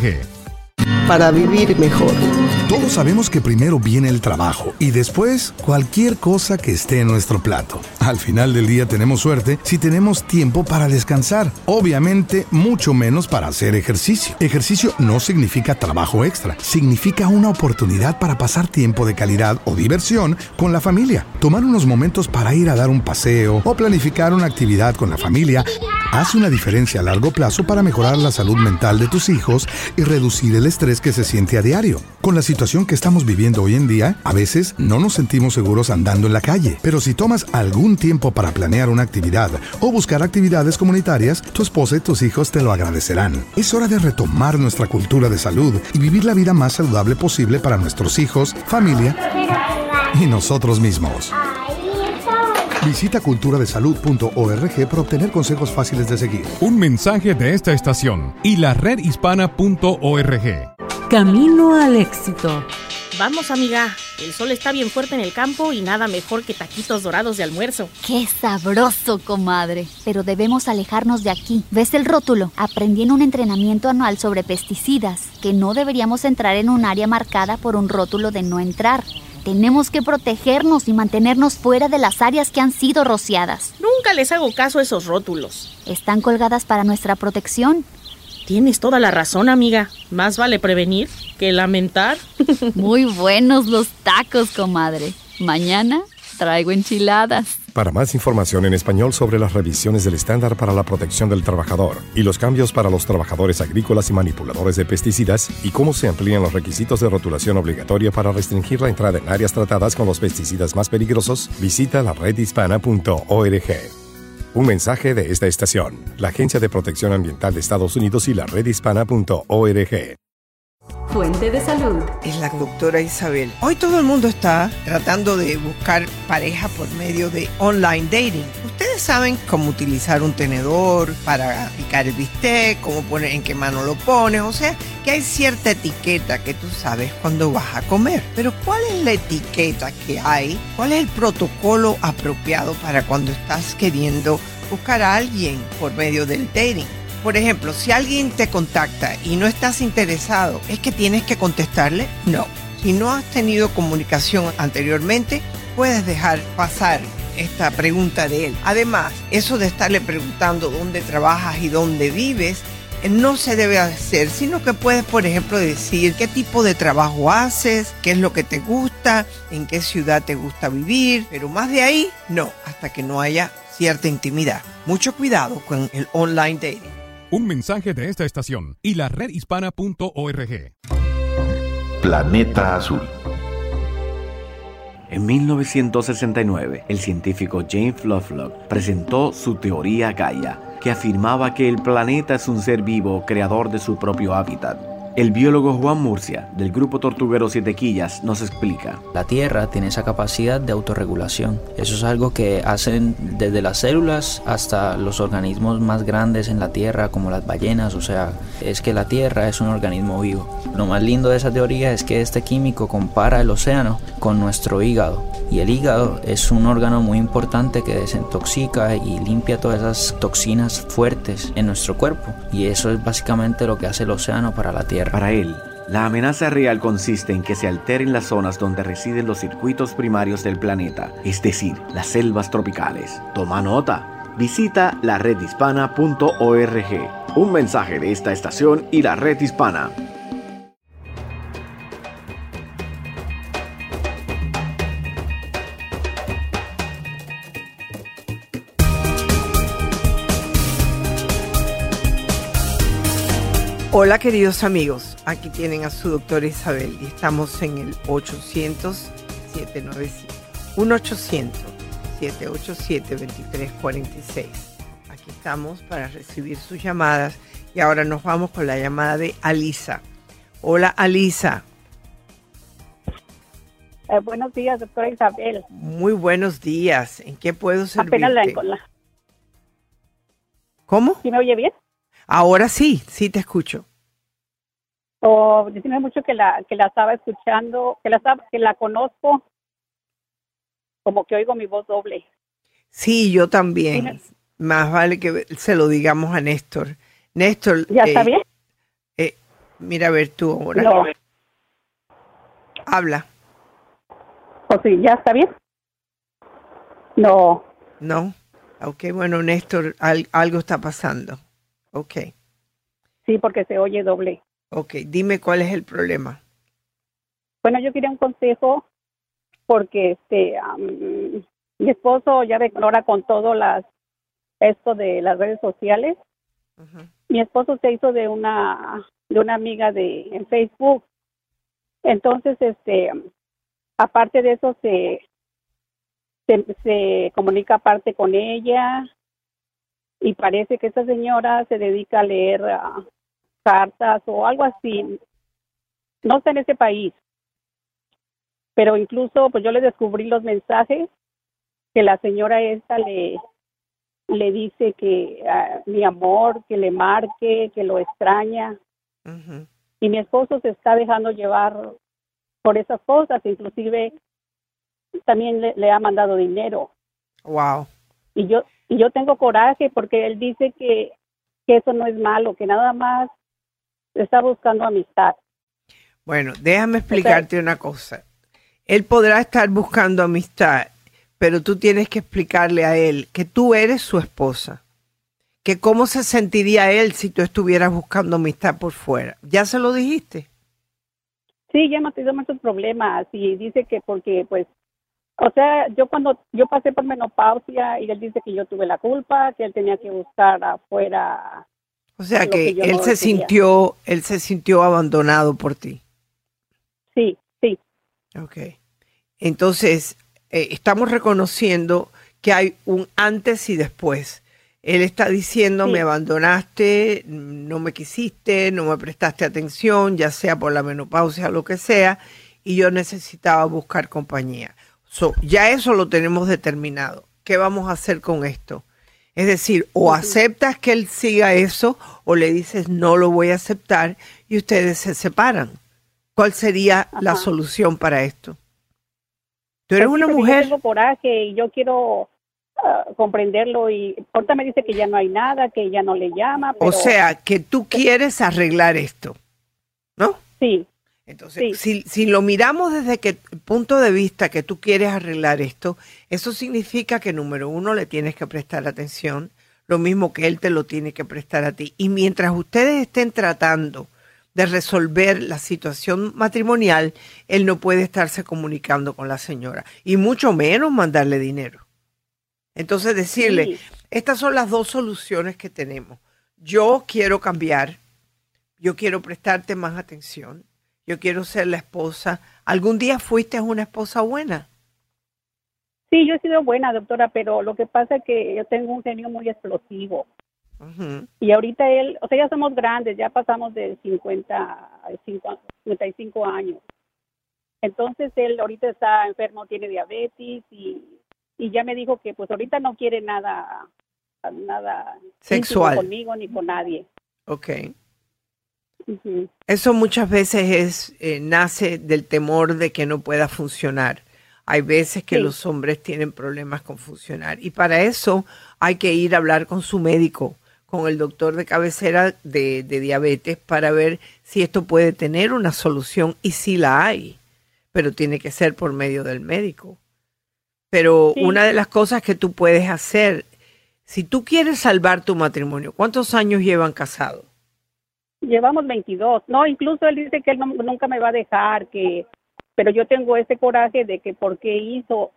Para vivir mejor. Todos sabemos que primero viene el trabajo y después cualquier cosa que esté en nuestro plato. Al final del día tenemos suerte si tenemos tiempo para descansar. Obviamente, mucho menos para hacer ejercicio. Ejercicio no significa trabajo extra, significa una oportunidad para pasar tiempo de calidad o diversión con la familia. Tomar unos momentos para ir a dar un paseo o planificar una actividad con la familia hace una diferencia a largo plazo para mejorar la salud mental de tus hijos y reducir el estrés que se siente a diario. Con la situación que estamos viviendo hoy en día, a veces no nos sentimos seguros andando en la calle, pero si tomas algún tiempo para planear una actividad o buscar actividades comunitarias, tu esposa y tus hijos te lo agradecerán. Es hora de retomar nuestra cultura de salud y vivir la vida más saludable posible para nuestros hijos, familia y nosotros mismos. Visita culturadesalud.org para obtener consejos fáciles de seguir. Un mensaje de esta estación y la redhispana.org. Camino al éxito. Vamos, amiga. El sol está bien fuerte en el campo y nada mejor que taquitos dorados de almuerzo. ¡Qué sabroso, comadre! Pero debemos alejarnos de aquí. ¿Ves el rótulo? Aprendí en un entrenamiento anual sobre pesticidas que no deberíamos entrar en un área marcada por un rótulo de no entrar. Tenemos que protegernos y mantenernos fuera de las áreas que han sido rociadas. Nunca les hago caso a esos rótulos. Están colgadas para nuestra protección. Tienes toda la razón, amiga. Más vale prevenir que lamentar. Muy buenos los tacos, comadre. Mañana traigo enchiladas. Para más información en español sobre las revisiones del estándar para la protección del trabajador y los cambios para los trabajadores agrícolas y manipuladores de pesticidas y cómo se amplían los requisitos de rotulación obligatoria para restringir la entrada en áreas tratadas con los pesticidas más peligrosos, visita la redhispana.org. Un mensaje de esta estación, la Agencia de Protección Ambiental de Estados Unidos y la redhispana.org. Fuente de salud. Es la doctora Isabel. Hoy todo el mundo está tratando de buscar pareja por medio de online dating. Ustedes saben cómo utilizar un tenedor para picar el bistec, cómo poner en qué mano lo pones, o sea, que hay cierta etiqueta que tú sabes cuando vas a comer. Pero ¿cuál es la etiqueta que hay? ¿Cuál es el protocolo apropiado para cuando estás queriendo buscar a alguien por medio del dating? Por ejemplo, si alguien te contacta y no estás interesado, ¿es que tienes que contestarle? No. Si no has tenido comunicación anteriormente, puedes dejar pasar esta pregunta de él. Además, eso de estarle preguntando dónde trabajas y dónde vives, eh, no se debe hacer, sino que puedes, por ejemplo, decir qué tipo de trabajo haces, qué es lo que te gusta, en qué ciudad te gusta vivir, pero más de ahí, no, hasta que no haya cierta intimidad. Mucho cuidado con el online dating. Un mensaje de esta estación y la redhispana.org. Planeta Azul. En 1969, el científico James Lovelock presentó su teoría Gaia, que afirmaba que el planeta es un ser vivo creador de su propio hábitat el biólogo Juan Murcia, del grupo Tortuguero Siete Quillas, nos explica. La Tierra tiene esa capacidad de autorregulación. Eso es algo que hacen desde las células hasta los organismos más grandes en la Tierra, como las ballenas. O sea, es que la Tierra es un organismo vivo. Lo más lindo de esa teoría es que este químico compara el océano con nuestro hígado. Y el hígado es un órgano muy importante que desintoxica y limpia todas esas toxinas fuertes en nuestro cuerpo. Y eso es básicamente lo que hace el océano para la Tierra. Para él, la amenaza real consiste en que se alteren las zonas donde residen los circuitos primarios del planeta, es decir, las selvas tropicales. Toma nota. Visita la redhispana.org. Un mensaje de esta estación y la red hispana. Hola queridos amigos, aquí tienen a su doctora Isabel y estamos en el 800-797. 1-800-787-2346. Aquí estamos para recibir sus llamadas y ahora nos vamos con la llamada de Alisa. Hola Alisa. Eh, buenos días, doctora Isabel. Muy buenos días. ¿En qué puedo servirte? Apenas la, ¿Cómo? ¿Sí me oye bien? Ahora sí, sí te escucho. Oh, decime mucho que la que la estaba escuchando, que la que la conozco, como que oigo mi voz doble. Sí, yo también. Más vale que se lo digamos a Néstor. Néstor. ¿Ya está eh, bien? Eh, mira a ver tú ahora. No. Habla. ¿O sí, ya está bien? No. No. Ok, bueno, Néstor, algo está pasando. Ok. Sí, porque se oye doble. Ok, dime cuál es el problema. Bueno, yo quería un consejo porque este mi esposo ya ve ahora con todo las esto de las redes sociales mi esposo se hizo de una de una amiga de en Facebook entonces este aparte de eso se se, comunica aparte con ella y parece que esta señora se dedica a leer ah, cartas o algo así no está en ese país pero incluso pues yo le descubrí los mensajes que la señora esta le le dice que ah, mi amor, que le marque, que lo extraña. Y mi esposo se está dejando llevar por esas cosas, inclusive también le, ha mandado dinero. Wow. Y yo y yo tengo coraje porque él dice que, que eso no es malo, que nada más está buscando amistad. Bueno, déjame explicarte una cosa. Él podrá estar buscando amistad, pero tú tienes que explicarle a él que tú eres su esposa. Que cómo se sentiría él si tú estuvieras buscando amistad por fuera. ¿Ya se lo dijiste? Sí, ya hemos tenido muchos problemas y dice que porque pues o sea, yo cuando yo pasé por menopausia y él dice que yo tuve la culpa, que él tenía que buscar afuera. O sea que, él se sintió, él se sintió abandonado por ti. Sí, sí. Ok. Entonces, eh, estamos reconociendo que hay un antes y después. Él está diciendo, me abandonaste, no me quisiste, no me prestaste atención, ya sea por la menopausia o lo que sea, y yo necesitaba buscar compañía. Ya eso lo tenemos determinado. ¿Qué vamos a hacer con esto? Es decir, o aceptas que él siga eso o le dices no lo voy a aceptar y ustedes se separan. ¿Cuál sería la solución para esto? Tú eres una mujer. Yo tengo coraje y yo quiero ah, comprenderlo y ahorita me dice que ya no hay nada, que ya no le llama. O sea, que tú quieres arreglar esto, ¿no? Sí. Entonces, Si, si lo miramos desde el punto de vista que tú quieres arreglar esto, eso significa que número uno le tienes que prestar atención, lo mismo que él te lo tiene que prestar a ti. Y mientras ustedes estén tratando de resolver la situación matrimonial, él no puede estarse comunicando con la señora y mucho menos mandarle dinero. Entonces decirle, estas son las dos soluciones que tenemos. Yo quiero cambiar, yo quiero prestarte más atención, yo quiero ser la esposa. ¿Algún día fuiste una esposa buena? Sí, yo he sido buena, doctora, pero lo que pasa es que yo tengo un genio muy explosivo. Y ahorita él, o sea, ya somos grandes, ya pasamos de 50, 55 años. Entonces él ahorita está enfermo, tiene diabetes y, y ya me dijo que pues ahorita no quiere nada, nada sexual conmigo ni con nadie. Eso muchas veces es eh, nace del temor de que no pueda funcionar. Hay veces que los hombres tienen problemas con funcionar y para eso hay que ir a hablar con su médico con el doctor de cabecera de, diabetes para ver si esto puede tener una solución y si la hay, pero tiene que ser por medio del médico. Pero una de las cosas que tú puedes hacer, si tú quieres salvar tu matrimonio, ¿cuántos años llevan casados? Llevamos 22. No, incluso él dice que él nunca me va a dejar, que pero yo tengo ese coraje de que por qué hizo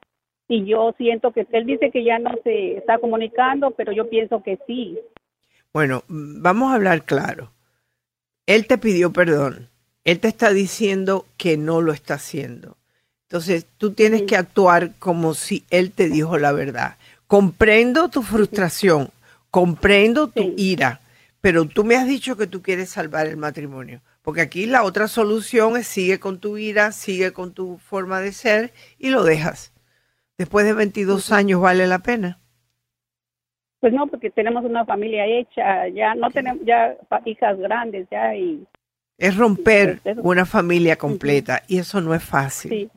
y yo siento que él dice que ya no se está comunicando, pero yo pienso que sí. Bueno, vamos a hablar claro. Él te pidió perdón. Él te está diciendo que no lo está haciendo. Entonces, tú tienes que actuar como si Él te dijo la verdad. Comprendo tu frustración, comprendo tu ira, pero tú me has dicho que tú quieres salvar el matrimonio. Porque aquí la otra solución es sigue con tu ira, sigue con tu forma de ser y lo dejas. Después de 22 años vale la pena. Pues no, porque tenemos una familia hecha, ya no tenemos ya hijas grandes ya y es romper una familia completa y eso no es fácil.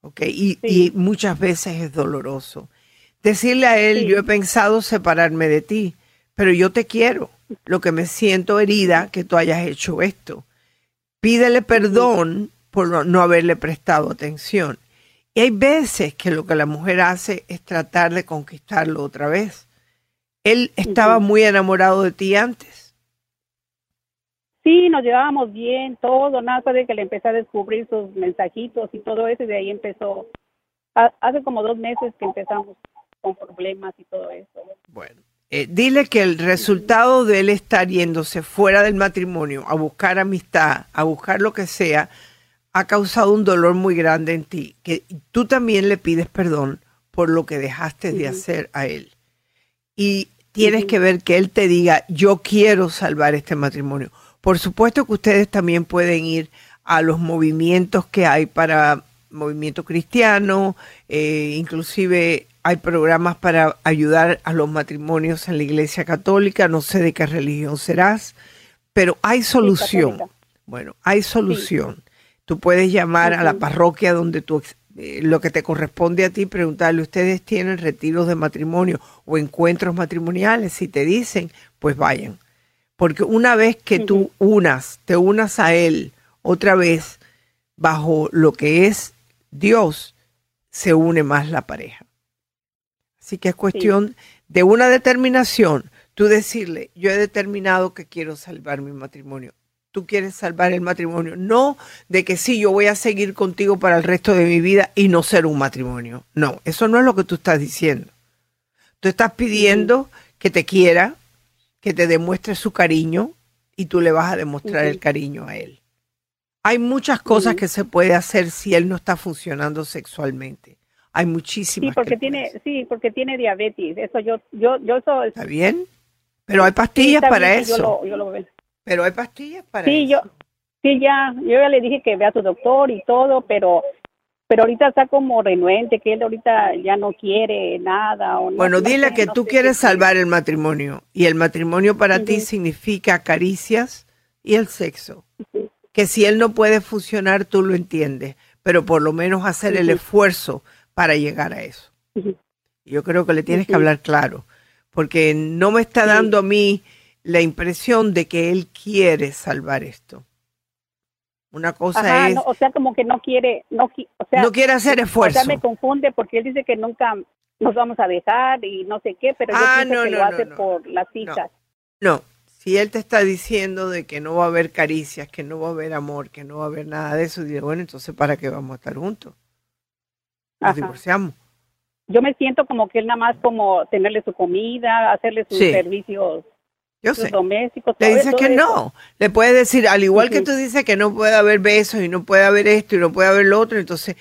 Okay, y, y, muchas veces es doloroso. Decirle a él, yo he pensado separarme de ti, pero yo te quiero. Lo que me siento herida que tú hayas hecho esto. Pídele perdón por no haberle prestado atención. Y hay veces que lo que la mujer hace es tratar de conquistarlo otra vez. Él estaba muy enamorado de ti antes. Sí, nos llevábamos bien, todo, nada de que le empecé a descubrir sus mensajitos y todo eso, y de ahí empezó. Hace como dos meses que empezamos con problemas y todo eso. Bueno, eh, dile que el resultado de él estar yéndose fuera del matrimonio a buscar amistad, a buscar lo que sea, ha causado un dolor muy grande en ti, que tú también le pides perdón por lo que dejaste de hacer a él. Y tienes que ver que él te diga, yo quiero salvar este matrimonio. Por supuesto que ustedes también pueden ir a los movimientos que hay para movimiento cristiano, eh, inclusive hay programas para ayudar a los matrimonios en la Iglesia Católica, no sé de qué religión serás, pero hay solución. bueno, hay solución. Tú puedes llamar a la parroquia donde tú eh, lo que te corresponde a ti, preguntarle, ¿ustedes tienen retiros de matrimonio o encuentros matrimoniales? Si te dicen, pues vayan. Porque una vez que tú unas, te unas a Él otra vez bajo lo que es Dios, se une más la pareja. Así que es cuestión de una determinación. Tú decirle, yo he determinado que quiero salvar mi matrimonio. Tú quieres salvar el matrimonio. No de que sí, yo voy a seguir contigo para el resto de mi vida y no ser un matrimonio. No, eso no es lo que tú estás diciendo. Tú estás pidiendo que te quiera, que te demuestre su cariño y tú le vas a demostrar el cariño a él. Hay muchas cosas que se puede hacer si él no está funcionando sexualmente. Hay muchísimas. Sí, porque tiene, sí, porque tiene diabetes. Eso yo, yo, yo eso. Está bien, pero hay pastillas para eso. pero hay pastillas para sí, eso. yo, sí, ya, yo ya le dije que vea a su doctor y todo, pero, pero ahorita está como renuente, que él ahorita ya no quiere nada. O bueno, dile que tú quieres salvar el matrimonio y el matrimonio para ti significa caricias y el sexo. Que si él no puede funcionar, tú lo entiendes, pero por lo menos hacer el esfuerzo para llegar a eso. Yo creo que le tienes que hablar claro, porque no me está dando a mí la impresión de que él quiere salvar esto. Una cosa es... o sea, como que no quiere, no, o sea, no quiere hacer esfuerzo. O sea, me confunde porque él dice que nunca nos vamos a dejar y no sé qué, pero yo ah, pienso que lo hace por las hijas. No, si él te está diciendo de que no va a haber caricias, que no va a haber amor, que no va a haber nada de eso, dice, bueno, entonces ¿para qué vamos a estar juntos? nos divorciamos. Yo me siento como que él nada más como tenerle su comida, hacerle sus servicios yo sé. domésticos. Le dices que no. Le puedes decir, al igual que tú dices que no puede haber besos y no puede haber esto y no puede haber lo otro, entonces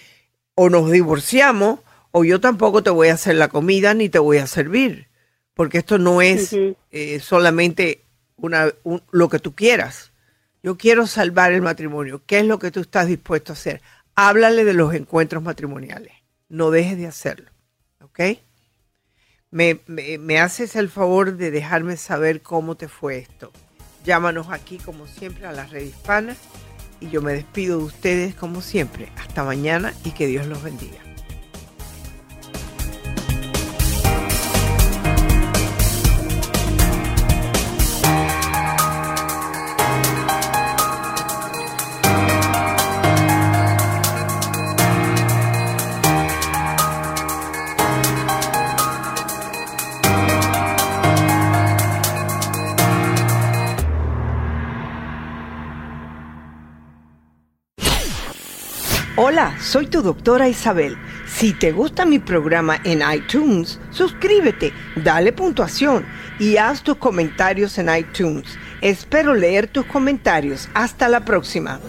o nos divorciamos o yo tampoco te voy a hacer la comida ni te voy a servir. Porque esto no es eh, solamente una, lo que tú quieras. Yo quiero salvar el matrimonio. ¿Qué es lo que tú estás dispuesto a hacer? Háblale de los encuentros matrimoniales no dejes de hacerlo. ¿Ok? Me, me, haces el favor de dejarme saber cómo te fue esto. Llámanos aquí como siempre a la red hispana y yo me despido de ustedes como siempre. Hasta mañana y que Dios los bendiga. Hola, soy tu doctora Isabel. Si te gusta mi programa en iTunes, suscríbete, dale puntuación y haz tus comentarios en iTunes. Espero leer tus comentarios. Hasta la próxima.